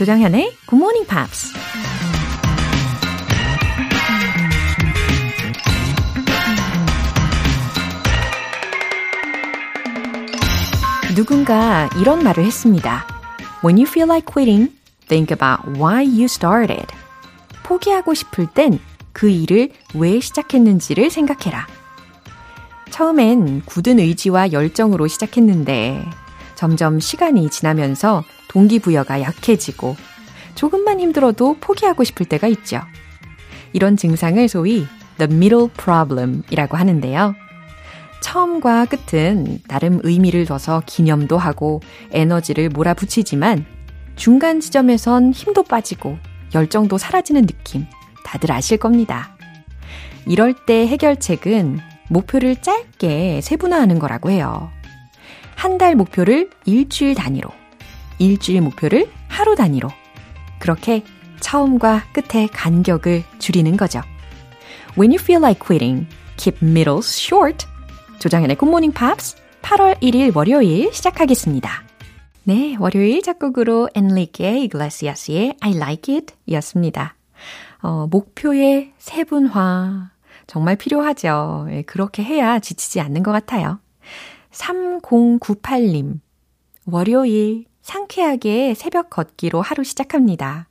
조장현의 Good Morning Pops. 누군가 이런 말을 했습니다. When you feel like quitting, think about why you started. 포기하고 싶을 땐 그 일을 왜 시작했는지를 생각해라. 처음엔 굳은 의지와 열정으로 시작했는데 점점 시간이 지나면서 동기부여가 약해지고 조금만 힘들어도 포기하고 싶을 때가 있죠. 이런 증상을 소위 the middle problem 이라고 하는데요. 처음과 끝은 나름 의미를 둬서 기념도 하고 에너지를 몰아붙이지만 중간 지점에선 힘도 빠지고 열정도 사라지는 느낌 다들 아실 겁니다. 이럴 때 해결책은 목표를 짧게 세분화하는 거라고 해요. 한 달 목표를 일주일 단위로, 일주일 목표를 하루 단위로. 그렇게 처음과 끝의 간격을 줄이는 거죠. When you feel like quitting, keep middles short. 조장현의 굿모닝 팝스 8월 1일 월요일 시작하겠습니다. 네, 월요일 첫 곡으로 엔리케 이글레시아스의 I Like It 였습니다. 어, 목표의 세분화. 정말 필요하죠. 예, 그렇게 해야 지치지 않는 것 같아요. 3098님. 월요일 상쾌하게 새벽 걷기로 하루 시작합니다.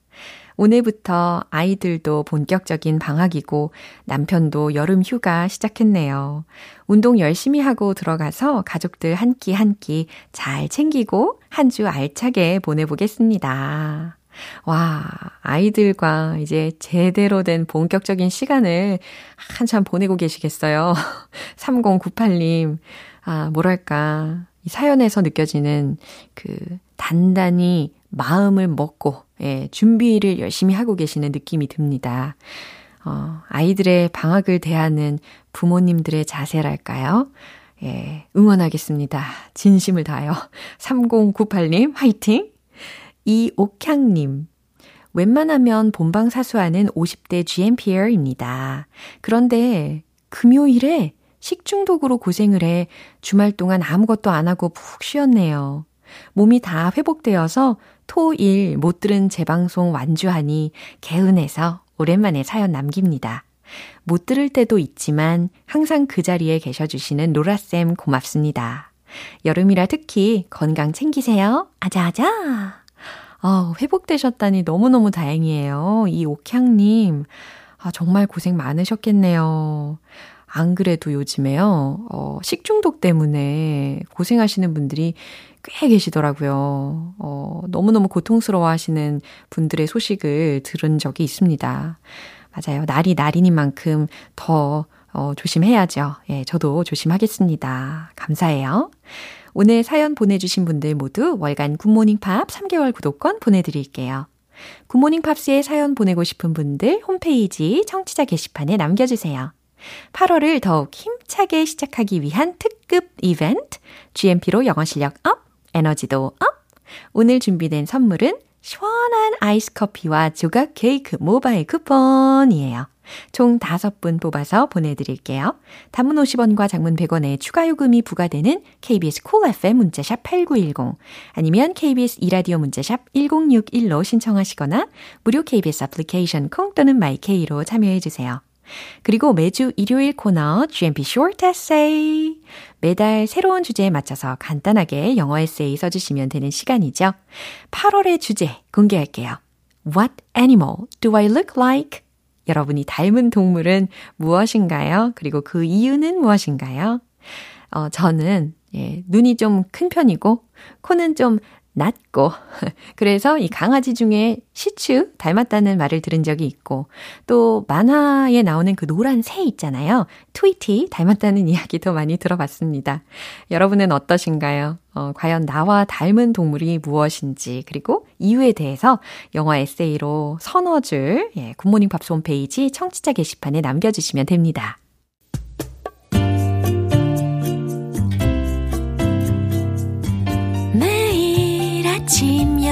오늘부터 아이들도 본격적인 방학이고 남편도 여름 휴가 시작했네요. 운동 열심히 하고 들어가서 가족들 한 끼 한 끼 잘 챙기고 한 주 알차게 보내보겠습니다. 와, 아이들과 이제 제대로 된 본격적인 시간을 한참 보내고 계시겠어요. 3098님, 아, 뭐랄까. 이 사연에서 느껴지는 그 단단히 마음을 먹고, 예, 준비를 열심히 하고 계시는 느낌이 듭니다. 어, 아이들의 방학을 대하는 부모님들의 자세랄까요? 예, 응원하겠습니다. 진심을 다하여. 3098님, 화이팅! 이옥향님. 웬만하면 본방 사수하는 50대 GMPR입니다. 그런데 금요일에 식중독으로 고생을 해 주말 동안 아무것도 안 하고 푹 쉬었네요. 몸이 다 회복되어서 토, 일 못 들은 재방송 완주하니 개운해서 오랜만에 사연 남깁니다. 못 들을 때도 있지만 항상 그 자리에 계셔주시는 로라쌤 고맙습니다. 여름이라 특히 건강 챙기세요. 아자아자! 아, 회복되셨다니 너무너무 다행이에요. 이 옥향님. 아, 정말 고생 많으셨겠네요. 안 그래도 요즘에요, 어, 식중독 때문에 고생하시는 분들이 꽤 계시더라고요. 어, 너무너무 고통스러워 하시는 분들의 소식을 들은 적이 있습니다. 맞아요. 날이 날이니 만큼 더, 어, 조심해야죠. 예, 저도 조심하겠습니다. 감사해요. 오늘 사연 보내주신 분들 모두 월간 굿모닝 팝스 3개월 구독권 보내드릴게요. 굿모닝 팝스에 사연 보내고 싶은 분들 홈페이지 청취자 게시판에 남겨주세요. 8월을 더욱 힘차게 시작하기 위한 특급 이벤트, GMP로 영어 실력 up, 에너지도 up! 오늘 준비된 선물은 시원한 아이스 커피와 조각 케이크 모바일 쿠폰이에요. 총 5분 뽑아서 보내드릴게요. 단문 50원과 장문 100원의 추가 요금이 부과되는 KBS cool FM 문자샵 8910 아니면 KBS 이라디오 문자샵 1061로 신청하시거나 무료 KBS 애플리케이션 콩 또는 마이케이로 참여해주세요. 그리고 매주 일요일 코너 GMP Short Essay. 매달 새로운 주제에 맞춰서 간단하게 영어 에세이 써주시면 되는 시간이죠. 8월의 주제 공개할게요. What animal do I look like? 여러분이 닮은 동물은 무엇인가요? 그리고 그 이유는 무엇인가요? 어, 저는, 예, 눈이 좀 큰 편이고, 코는 좀 낮고 그래서 이 강아지 중에 시츄 닮았다는 말을 들은 적이 있고 또 만화에 나오는 그 노란 새 있잖아요. 트위티 닮았다는 이야기도 많이 들어봤습니다. 여러분은 어떠신가요? 어, 과연 나와 닮은 동물이 무엇인지 그리고 이유에 대해서 영어 에세이로 서너 줄 예, 굿모닝 팝스 홈페이지 청취자 게시판에 남겨주시면 됩니다.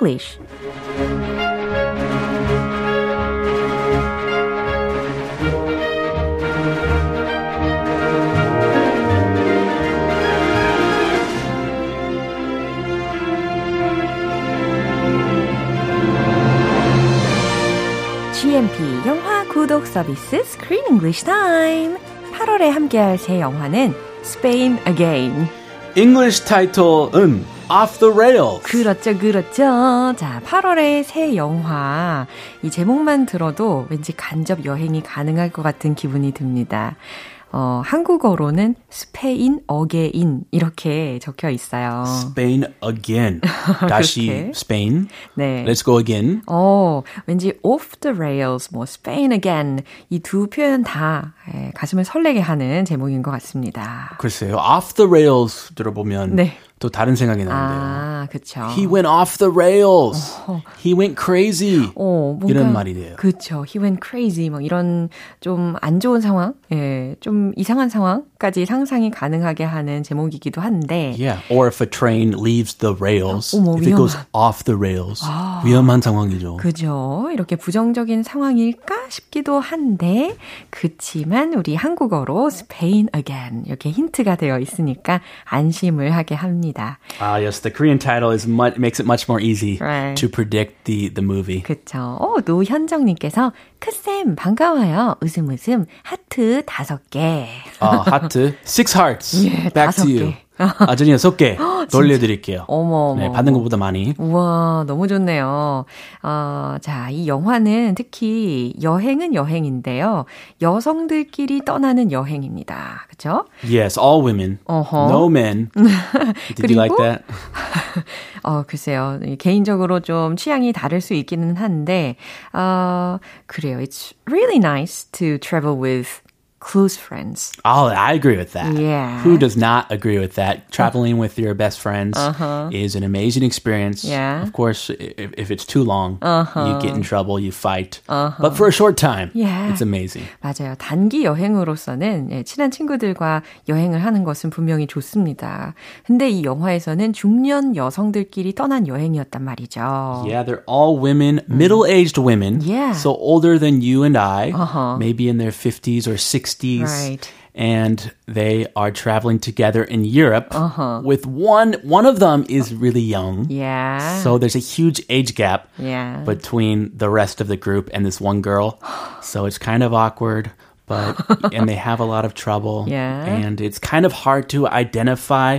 English. GMP 영화 구독 서비스 Screen English Time. 8월에 함께할 새 영화는 Spain Again. English title은 Off the Rails. 그렇죠, 그렇죠. 자, 8월의 새 영화. 이 제목만 들어도 왠지 간접 여행이 가능할 것 같은 기분이 듭니다. 어, 한국어로는 스페인 어게인 이렇게 적혀 있어요. Spain again. 다시. Spain. 네. Let's go again. 어, 왠지 off the rails, 뭐 Spain again 이 두 표현 다 예, 가슴을 설레게 하는 제목인 것 같습니다. 글쎄요. Off the Rails 들어보면 네. 또 다른 생각이 나는데요. 아, 그쵸. He went off the rails. He went crazy. 어, 뭔가, 이런 말이 돼요. 그쵸. He went crazy. 뭐 이런 좀 안 좋은 상황, 예, 좀 이상한 상황 까지 상상이 가능하게 하는 제목이기도 한데. Yeah. Or if a train leaves the rails. 어머, if it goes 위험한. off the rails. 위험한 상황이죠. 그죠. 이렇게 부정적인 상황일까 싶기도 한데, 그치만 우리 한국어로 Spain again. 이렇게 힌트가 되어 있으니까 안심을 하게 합니다. Ah, yes. The Korean title is much, makes it much more easy Right. to predict the, the movie. 그쵸. 어, 노현정님께서, 크쌤, 반가워요. 웃음 웃음, 하트 다섯 개. 아, 하트. Six hearts. 예, Back to you. 개. 아, 저는 여섯 개 돌려드릴게요. 어머. 네, 받는 것보다 많이. 우와, 너무 좋네요. 어, 자, 이 영화는 특히 여행은 여행인데요. 여성들끼리 떠나는 여행입니다. 그죠? Yes, all women. 어허. No men. Did you like 그리고- that? 어, 글쎄요. 개인적으로 좀 취향이 다를 수 있기는 한데, 어, 그래요. It's really nice to travel with close friends. Oh, I agree with that. Yeah. Who does not agree with that? Traveling with your best friends is an amazing experience. Uh-huh. Yeah. Uh-huh. Of course, if, if it's too long, you get in trouble, you fight. But for a short time, Yeah. it's amazing. 맞아요. 단기 여행으로서는 예, 친한 친구들과 여행을 하는 것은 분명히 좋습니다. 근데 이 영화에서는 중년 여성들끼리 떠난 여행이었단 말이죠. Yeah, they're all women, middle-aged women. Oh. Yeah. So older than you and I, Uh-huh. maybe in their 50s or 60s. Right. And they are traveling together in Europe Uh-huh. with one one of them is really young. Yeah. So there's a huge age gap Yeah. between the rest of the group and this one girl. So it's kind of awkward, but and they have a lot of trouble. Yeah. And it's kind of hard to identify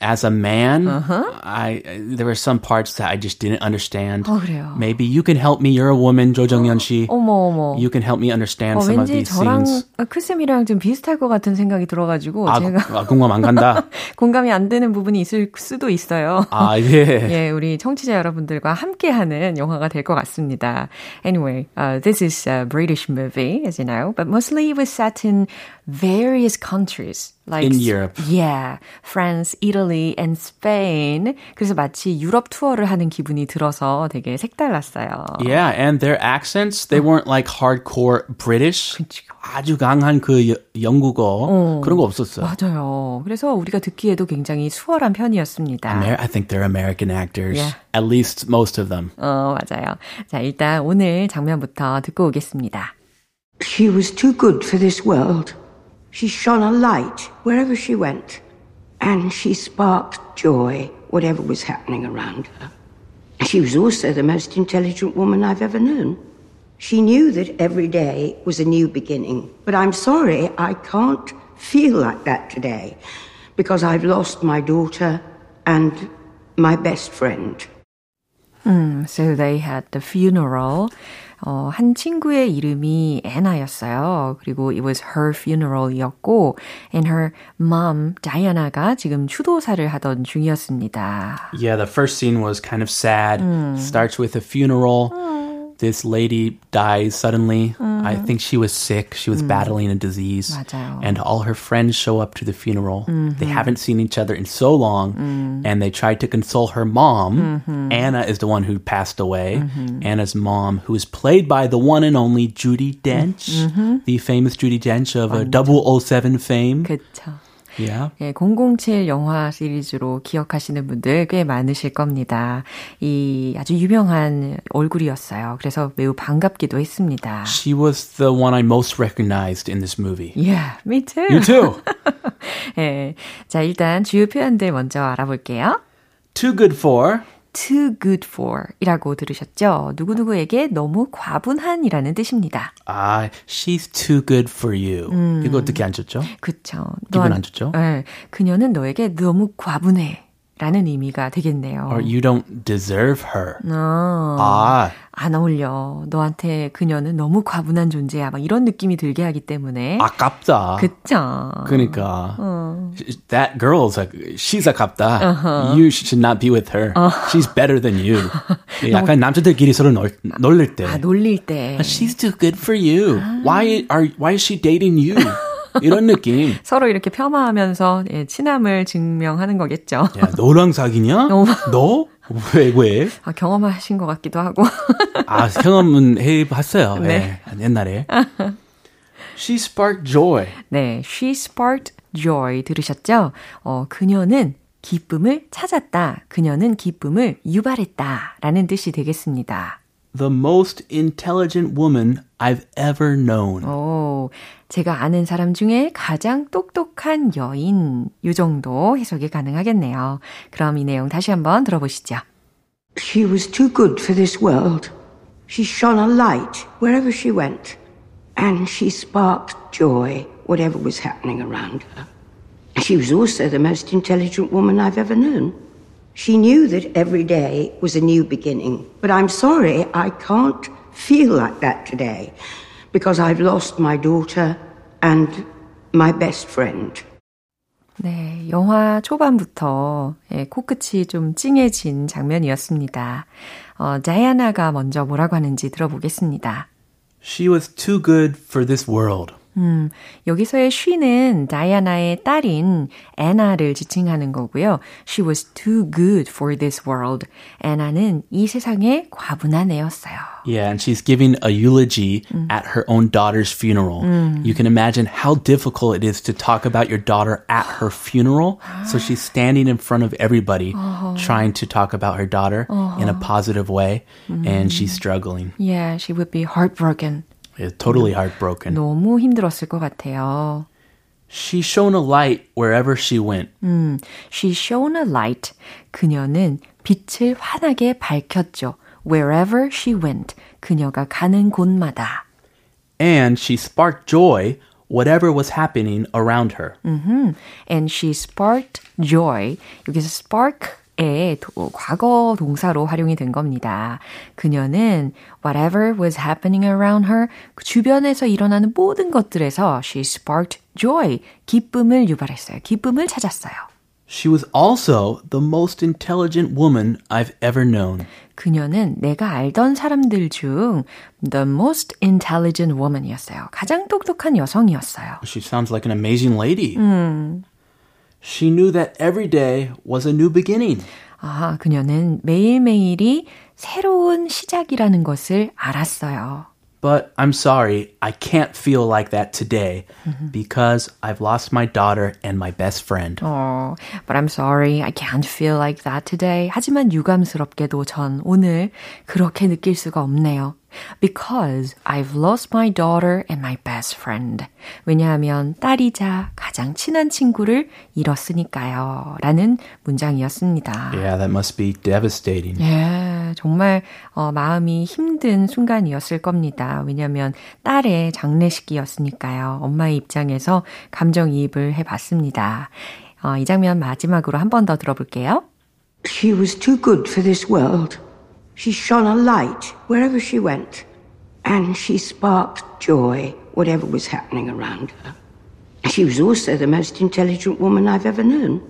as a man. Uh-huh. I there were some parts that I just didn't understand. 어, 그래요. Maybe you can help me. You're a woman, Hyun 씨. 어머 어머. You can help me understand 어, some of 왠지 these 저랑 scenes. 크쌤이랑 좀 비슷할 것 같은 생각이 들어가지고 아, 제가 아, 공감 안 간다. 공감이 안 되는 부분이 있을 수도 있어요. 아, 예. 예, 우리 청취자 여러분들과 함께하는 영화가 될 것 같습니다. Anyway, uh, this is a British movie, as you know, but mostly it was set in various countries. Like In Europe. Yeah, France, Italy, and Spain. 그래서 마치 유럽 투어를 하는 기분이 들어서 되게 색달랐어요. Yeah, and their accents, they weren't like hardcore British. 아주 강한 그 여- 영국어 그런 거 없었어요. 맞아요. 그래서 우리가 듣기에도 굉장히 수월한 편이었습니다. Amer- I think they're American actors. Yeah. At least most of them. 어, 맞아요. 자, 일단 오늘 장면부터 듣고 오겠습니다. She was too good for this world. She shone a light wherever she went, and she sparked joy whatever was happening around her. She was also the most intelligent woman I've ever known. She knew that every day was a new beginning, but I'm sorry I can't feel like that today because I've lost my daughter and my best friend. Hmm, so they had the funeral. 어, 한 친구의 이름이 애나였어요. 그리고 it was her funeral이었고, and her mom, 다이아나가 지금 추도사를 하던 중이었습니다. Yeah, the first scene was kind of sad. Starts with a funeral. this lady dies suddenly. I think she was sick. She was battling a disease. 맞아요. And all her friends show up to the funeral. They haven't seen each other in so long. And they tried to console her mom. Anna is the one who passed away. Anna's mom, who is played by the one and only Judy Dench, the famous Judy Dench of uh, 007 fame. 그쵸. Yeah. 예, 007 영화 시리즈로 기억하시는 분들 꽤 많으실 겁니다. 이 아주 유명한 얼굴이었어요. 그래서 매우 반갑기도 했습니다. She was the one I most recognized in this movie. Yeah, me too. You too. 예. 자, 일단 주요 표현들 먼저 알아볼게요. Too good for. Too good for 이라고 들으셨죠? 누구누구에게 너무 과분한이라는 뜻입니다. 아, she's too good for you. 이거 어떻게 안 좋죠? 그쵸. 기분 안 좋죠? 네, 그녀는 너에게 너무 과분해. 라는 의미가 되겠네요. Or you don't deserve her. 어, 아, 안 어울려. 너한테 그녀는 너무 과분한 존재야. 막 이런 느낌이 들게 하기 때문에. 아깝다. 그쵸. 그러니까 that girl's a, she's 아깝다. You should not be with her. She's better than you. 약간 남자들끼리 서로 놀, 놀릴 때. 아, 놀릴 때. She's too good for you. Why are why is she dating you? 이런 느낌. 서로 이렇게 폄하하면서 예, 친함을 증명하는 거겠죠. 야, 너랑 사귀냐? 어. 너? 왜 왜? 아, 경험하신 것 같기도 하고. 아, 경험은 해봤어요. 네. 예, 옛날에. She sparked joy. 네, she sparked joy 들으셨죠? 어, 그녀는 기쁨을 찾았다. 그녀는 기쁨을 유발했다. 라는 뜻이 되겠습니다. The most intelligent woman I've ever known. 오, 제가 아는 사람 중에 가장 똑똑한 여인. 요 정도 해석이 가능하겠네요. 그럼 이 내용 다시 한번 들어보시죠. She was too good for this world. She shone a light wherever she went, and she sparked joy whatever was happening around her. She was also the most intelligent woman I've ever known. She knew that every day was a new beginning, but I'm sorry I can't feel like that today because I've lost my daughter and my best friend. 네, 영화 초반부터 예, 코끝이 좀 찡해진 장면이었습니다. 어, 다이아나가 먼저 뭐라고 하는지 들어보겠습니다. She was too good for this world. 음, 여기서의 she는 다이아나의 딸인 애나를 지칭하는 거고요. She was too good for this world. 애나는 이 세상에 과분한 애였어요. Yeah, and she's giving a eulogy at her own daughter's funeral. You can imagine how difficult it is to talk about your daughter at her funeral. So she's standing in front of everybody trying to talk about her daughter in a positive way, and she's struggling. Yeah, she would be heartbroken. Yeah, totally heartbroken. 너무 힘들었을 것 같아요. She shone a light wherever she went. 음, she shone a light. 그녀는 빛을 환하게 밝혔죠. Wherever she went. 그녀가 가는 곳마다. And she sparked joy whatever was happening around her. And she sparked joy. 여기서 spark 의 도, 과거 동사로 활용이 된 겁니다. 그녀는 whatever was happening around her, 그 주변에서 일어나는 모든 것들에서 she sparked joy. 기쁨을 유발했어요. 기쁨을 찾았어요. She was also the most intelligent woman I've ever known. 그녀는 내가 알던 사람들 중 the most intelligent woman이었어요. 가장 똑똑한 여성이었어요. She sounds like an amazing lady. She knew that every day was a new beginning. 아, 그녀는 매일매일이 새로운 시작이라는 것을 알았어요. But I'm sorry, I can't feel like that today because I've lost my daughter and my best friend. 어, but I'm sorry, I can't feel like that today. 하지만 유감스럽게도 전 오늘 그렇게 느낄 수가 없네요. Because I've lost my daughter and my best friend. 왜냐하면 딸이자 가장 친한 친구를 잃었으니까요. 라는 문장이었습니다. Yeah, that must be devastating. 예, 정말 어, 마음이 힘든 순간이었을 겁니다. 왜냐하면 딸의 장례식이었으니까요. 엄마의 입장에서 감정이입을 해봤습니다. 어, 이 장면 마지막으로 한 번 더 들어볼게요. She was too good for this world. She shone a light wherever she went, and she sparked joy whatever was happening around her. She was also the most intelligent woman I've ever known.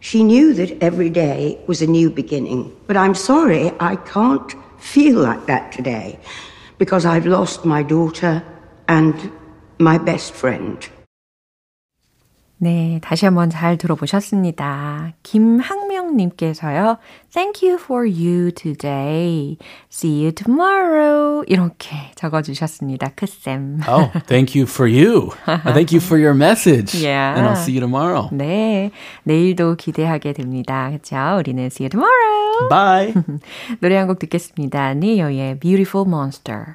She knew that every day was a new beginning, but I'm sorry I can't feel like that today because I've lost my daughter and my best friend. 네, 다시 한번 잘 들어보셨습니다. 김학명님께서요, Thank you for you today. See you tomorrow. 이렇게 적어주셨습니다. 크쌤. Oh, thank you for you. Thank you for your message. Yeah. And I'll see you tomorrow. 네, 내일도 기대하게 됩니다. 그렇죠? 우리는 see you tomorrow. Bye. 노래 한 곡 듣겠습니다. 니오의 Beautiful Monster.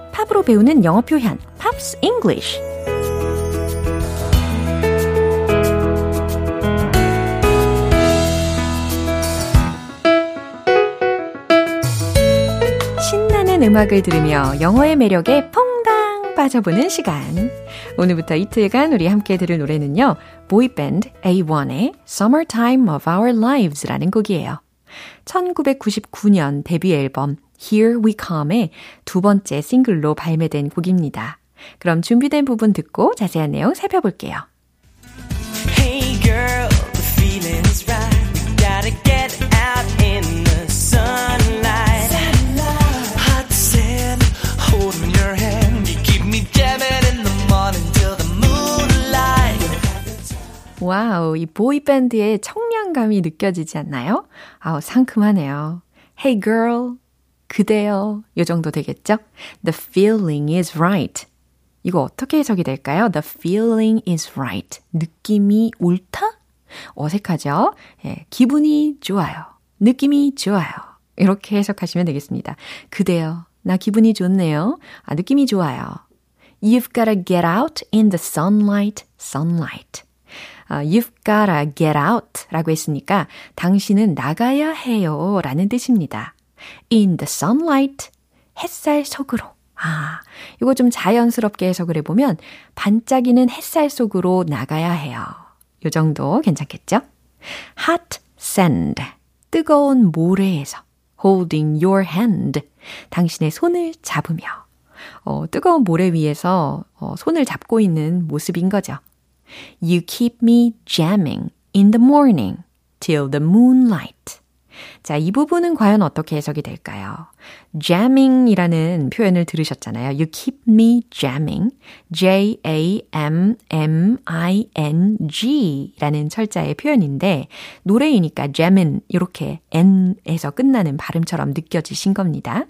팝으로 배우는 영어 표현 Pops English 신나는 음악을 들으며 영어의 매력에 퐁당 빠져보는 시간. 오늘부터 이틀간 우리 함께 들을 노래는요. 보이밴드 A1의 Summertime of Our Lives라는 곡이에요. 1999년 데뷔 앨범 Here We Come의 두 번째 싱글로 발매된 곡입니다. 그럼 준비된 부분 듣고 자세한 내용 살펴볼게요. Hey girl, the feeling's right. We gotta get out in the sunlight. Hot sand, holding your hand. You keep me jamming in the morning till the moonlight. 와우, 이 보이밴드의 청량감이 느껴지지 않나요? 아우, 상큼하네요. Hey girl, 그대여. 요 정도 되겠죠? The feeling is right. 이거 어떻게 해석이 될까요? The feeling is right. 느낌이 옳다? 어색하죠? 예, 기분이 좋아요. 느낌이 좋아요. 이렇게 해석하시면 되겠습니다. 그대여, 나 기분이 좋네요. 아, 느낌이 좋아요. You've gotta get out in the sunlight, sunlight. 아, you've gotta get out 라고 했으니까 당신은 나가야 해요 라는 뜻입니다. In the sunlight, 햇살 속으로. 아, 이거 좀 자연스럽게 해석을 해보면 반짝이는 햇살 속으로 나가야 해요. 요 정도 괜찮겠죠? hot sand, 뜨거운 모래에서 holding your hand, 당신의 손을 잡으며 어, 뜨거운 모래 위에서 어, 손을 잡고 있는 모습인 거죠. You keep me jamming in the morning till the moonlight. 자, 이 부분은 과연 어떻게 해석이 될까요? jamming이라는 표현을 들으셨잖아요. You keep me jamming. J-A-M-M-I-N-G 라는 철자의 표현인데, 노래이니까 jamming 이렇게 N에서 끝나는 발음처럼 느껴지신 겁니다.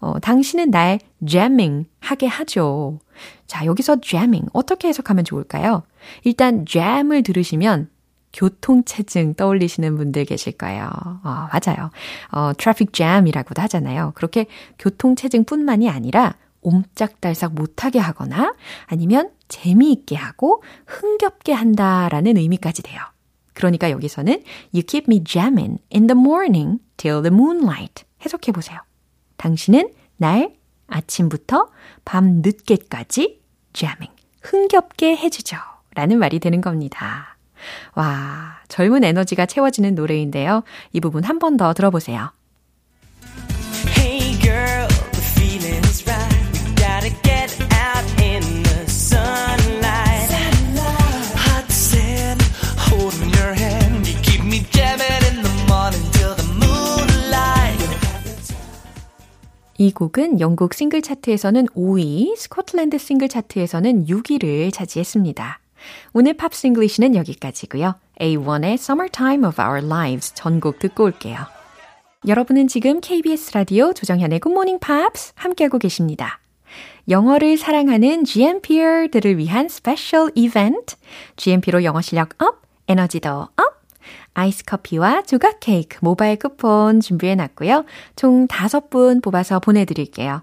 어, 당신은 날 jamming 하게 하죠. 자, 여기서 jamming 어떻게 해석하면 좋을까요? 일단 jam을 들으시면 교통체증 떠올리시는 분들 계실 거예요. 어, 맞아요. 어, 트래픽 잼이라고도 하잖아요. 그렇게 교통체증뿐만이 아니라 옴짝달싹 못하게 하거나 아니면 재미있게 하고 흥겹게 한다라는 의미까지 돼요. 그러니까 여기서는 You keep me jamming in the morning till the moonlight 해석해 보세요. 당신은 날 아침부터 밤 늦게까지 jamming, 흥겹게 해주죠. 라는 말이 되는 겁니다. 와, 젊은 에너지가 채워지는 노래인데요. 이 부분 한 번 더 들어보세요. Hey girl, the feeling's right. We gotta get out in the sunlight. Hot sand, holding your hand. You keep me jamming in the morning till the moonlight. 이 곡은 영국 싱글 차트에서는 5위, 스코틀랜드 싱글 차트에서는 6위를 차지했습니다. 오늘 Pops English는 여기까지고요. A1의 Summertime of Our Lives 전곡 듣고 올게요. 여러분은 지금 KBS 라디오 조정현의 굿모닝 팝스 함께하고 계십니다. 영어를 사랑하는 GMPer들을 위한 special 이벤트, GMP로 영어 실력 up, 에너지도 up, 아이스 커피와 조각 케이크 모바일 쿠폰 준비해 놨고요. 총 5분 뽑아서 보내드릴게요.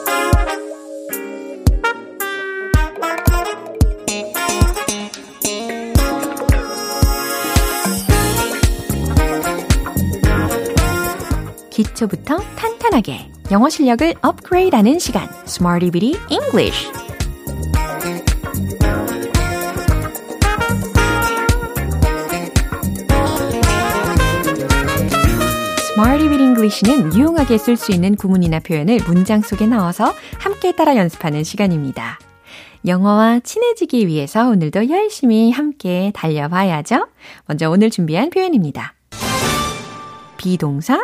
기초부터 탄탄하게 영어 실력을 업그레이드하는 시간 English Smarty Bitty English는 유용하게 쓸 수 있는 구문이나 표현을 문장 속에 넣어서 함께 따라 연습하는 시간입니다. 영어와 친해지기 위해서 오늘도 열심히 함께 달려봐야죠. 먼저 오늘 준비한 표현입니다. 비동사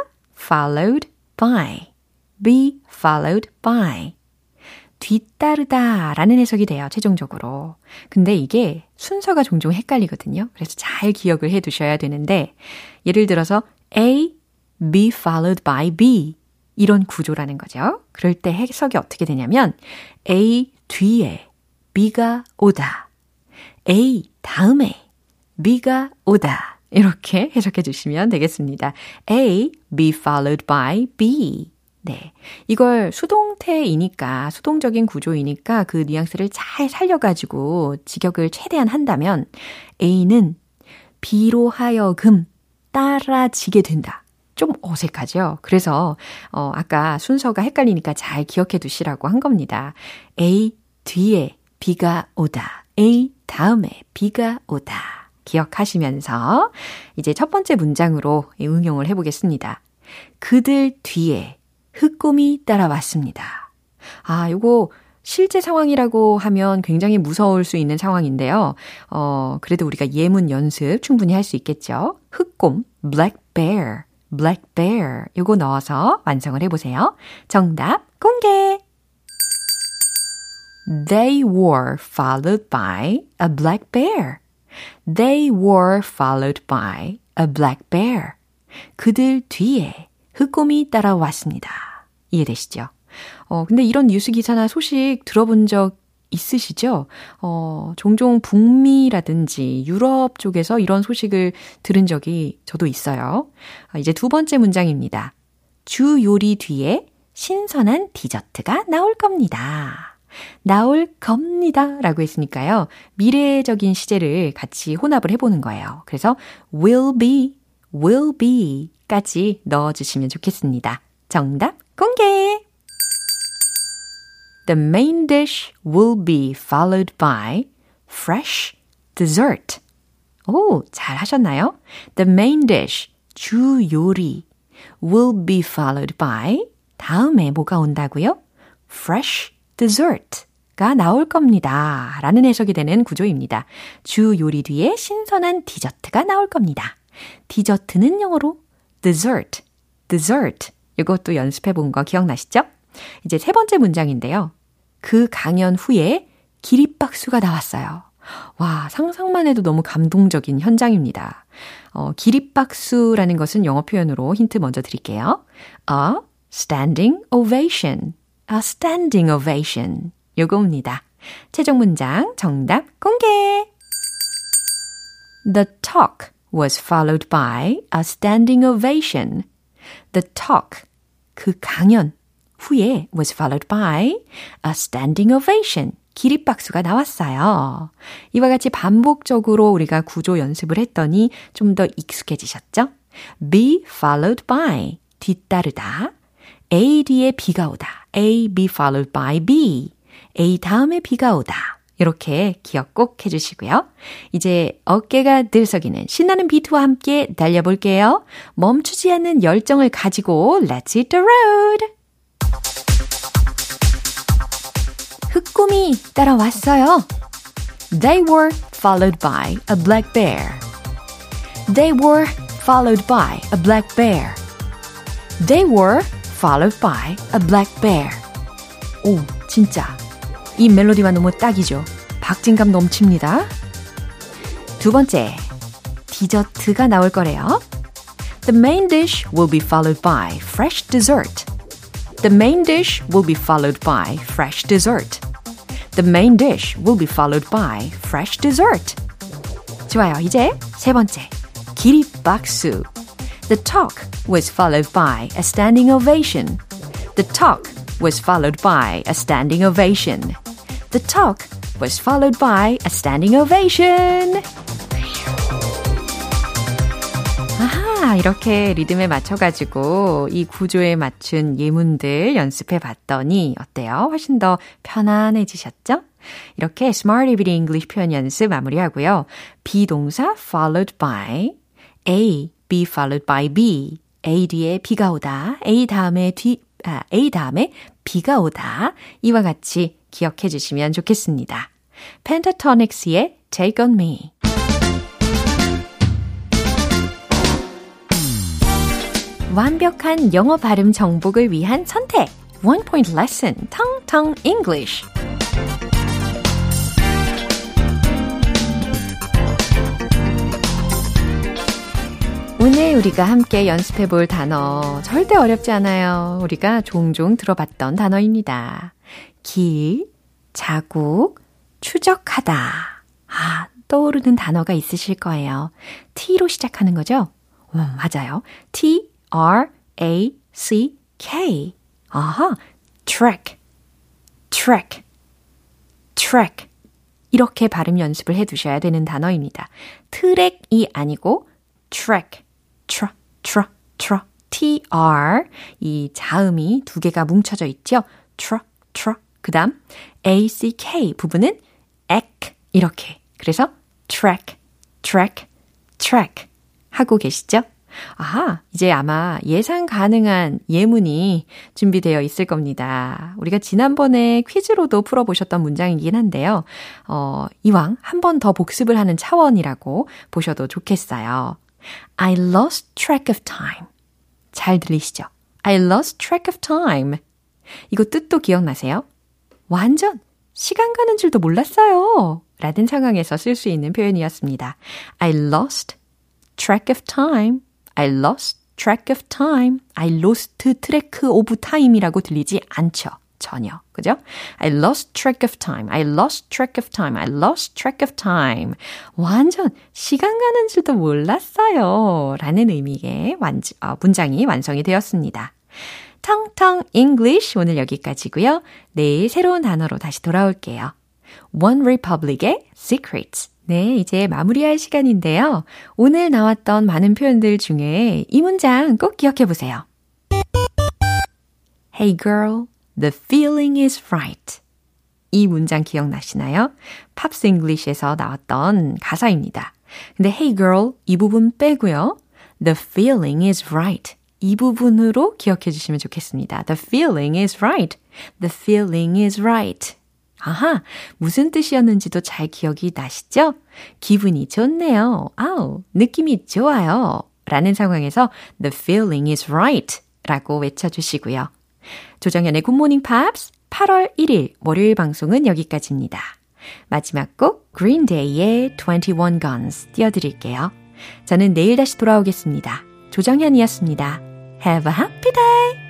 followed by, be followed by. 뒤따르다 라는 해석이 돼요, 최종적으로. 근데 이게 순서가 종종 헷갈리거든요. 그래서 잘 기억을 해 두셔야 되는데, 예를 들어서 A, be followed by B. 이런 구조라는 거죠. 그럴 때 해석이 어떻게 되냐면, A 뒤에 B가 오다. A 다음에 B가 오다. 이렇게 해석해 주시면 되겠습니다. A, be followed by B. 네. 이걸 수동태이니까, 수동적인 구조이니까 그 뉘앙스를 잘 살려가지고 직역을 최대한 한다면 A는 B로 하여금 따라지게 된다. 좀 어색하죠? 그래서, 어, 아까 순서가 헷갈리니까 잘 기억해 두시라고 한 겁니다. A 뒤에 B가 오다. A 다음에 B가 오다. 기억하시면서 이제 첫 번째 문장으로 응용을 해보겠습니다. 그들 뒤에 흑곰이 따라왔습니다. 아, 요거 실제 상황이라고 하면 굉장히 무서울 수 있는 상황인데요. 어, 그래도 우리가 예문 연습 충분히 할 수 있겠죠. 흑곰, black bear, black bear. 요거 넣어서 완성을 해보세요. 정답 공개! They were followed by a black bear. They were followed by a black bear. 그들 뒤에 흑곰이 따라왔습니다. 이해되시죠? 어, 근데 이런 뉴스 기사나 소식 들어본 적 있으시죠? 어, 종종 북미라든지 유럽 쪽에서 이런 소식을 들은 적이 저도 있어요. 어, 이제 두 번째 문장입니다. 주 요리 뒤에 신선한 디저트가 나올 겁니다. 나올 겁니다. 라고 했으니까요. 미래적인 시제를 같이 혼합을 해보는 거예요. 그래서 will be, will be 까지 넣어주시면 좋겠습니다. 정답 공개! The main dish will be followed by fresh dessert. 오, 잘 하셨나요? The main dish, 주 요리, will be followed by 다음에 뭐가 온다고요? fresh dessert가 나올 겁니다. 라는 해석이 되는 구조입니다. 주 요리 뒤에 신선한 디저트가 나올 겁니다. 디저트는 영어로 dessert, dessert. 이것도 연습해 본 거 기억나시죠? 이제 세 번째 문장인데요. 그 강연 후에 기립박수가 나왔어요. 와, 상상만 해도 너무 감동적인 현장입니다. 어, 기립박수라는 것은 영어 표현으로 힌트 먼저 드릴게요. A standing ovation. A standing ovation. 요겁니다. 최종 문장 정답 공개! The talk was followed by a standing ovation. The talk, 그 강연 후에 was followed by a standing ovation. 기립박수가 나왔어요. 이와 같이 반복적으로 우리가 구조 연습을 했더니 좀 더 익숙해지셨죠? be followed by, 뒤따르다. A 뒤에 B가 오다. A, B followed by B. A 다음에 B가 오다. 이렇게 기억 꼭 해주시고요. 이제 어깨가 들썩이는 신나는 비트와 함께 달려볼게요. 멈추지 않는 열정을 가지고 Let's hit the road! 흑곰이 따라왔어요. They were followed by a black bear. They were followed by a black bear. They were followed by a black bear. 오, 진짜. 이 멜로디가 너무 딱이죠. 박진감 넘칩니다. 두 번째, 디저트가 나올 거래요. The main dish will be followed by fresh dessert. The main dish will be followed by fresh dessert. The main dish will be followed by fresh dessert. 좋아요. 이제 세 번째. 기립박수. The talk was followed by a standing ovation. The talk was followed by a standing ovation. The talk was followed by a standing ovation. 아하, 이렇게 리듬에 맞춰가지고 이 구조에 맞춘 예문들 연습해 봤더니 어때요? 훨씬 더 편안해지셨죠? 이렇게 Smart Everyday English 표현 연습 마무리하고요. 비동사 followed by A, B followed by B. A 뒤에 B가 오다. A 다음에 뒤, 아, A 다음에 B가 오다. 이와 같이 기억해 주시면 좋겠습니다. Pentatonics의 Take on Me. 완벽한 영어 발음 정복을 위한 선택. One Point Lesson, Tong Tong English. 오늘 우리가 함께 연습해 볼 단어 절대 어렵지 않아요. 우리가 종종 들어봤던 단어입니다. 길, 자국, 추적하다. 아, 떠오르는 단어가 있으실 거예요. T로 시작하는 거죠? 음, 맞아요. T, R, A, C, K. 아하, track, track, track. 이렇게 발음 연습을 해 두셔야 되는 단어입니다. 트랙이 아니고 track, tra, tra, tra, tr. 이 자음이 두 개가 뭉쳐져 있죠? tra, tra. 그 다음 ack 부분은 ack 이렇게. 그래서 track, track, track 하고 계시죠? 아하, 이제 아마 예상 가능한 예문이 준비되어 있을 겁니다. 우리가 지난번에 퀴즈로도 풀어보셨던 문장이긴 한데요. 어, 이왕 한 번 더 복습을 하는 차원이라고 보셔도 좋겠어요. I lost track of time. 잘 들리시죠? I lost track of time. 이거 뜻도 기억나세요? 완전 시간 가는 줄도 몰랐어요. 라는 상황에서 쓸 수 있는 표현이었습니다. I lost track of time. I lost track of time. I lost track of time이라고 들리지 않죠. 전혀. 그죠? I lost track of time. I lost track of time. I lost track of time. 완전 시간 가는 줄도 몰랐어요. 라는 의미의 완, 어, 문장이 완성이 되었습니다. 텅텅 English 오늘 여기까지고요. 내일 새로운 단어로 다시 돌아올게요. One Republic의 Secrets. 네, 이제 마무리할 시간인데요. 오늘 나왔던 많은 표현들 중에 이 문장 꼭 기억해 보세요. Hey girl, the feeling is right. 이 문장 기억나시나요? Pops English에서 나왔던 가사입니다. 근데 hey girl 이 부분 빼고요. The feeling is right. 이 부분으로 기억해 주시면 좋겠습니다. The feeling is right. The feeling is right. 아하, 무슨 뜻이었는지도 잘 기억이 나시죠? 기분이 좋네요. 아우, 느낌이 좋아요. 라는 상황에서 the feeling is right 라고 외쳐주시고요. 조정연의 굿모닝 팝스 8월 1일 월요일 방송은 여기까지입니다. 마지막 곡 Green Day의 21 Guns 띄워드릴게요. 저는 내일 다시 돌아오겠습니다. 조정현이었습니다. Have a happy day!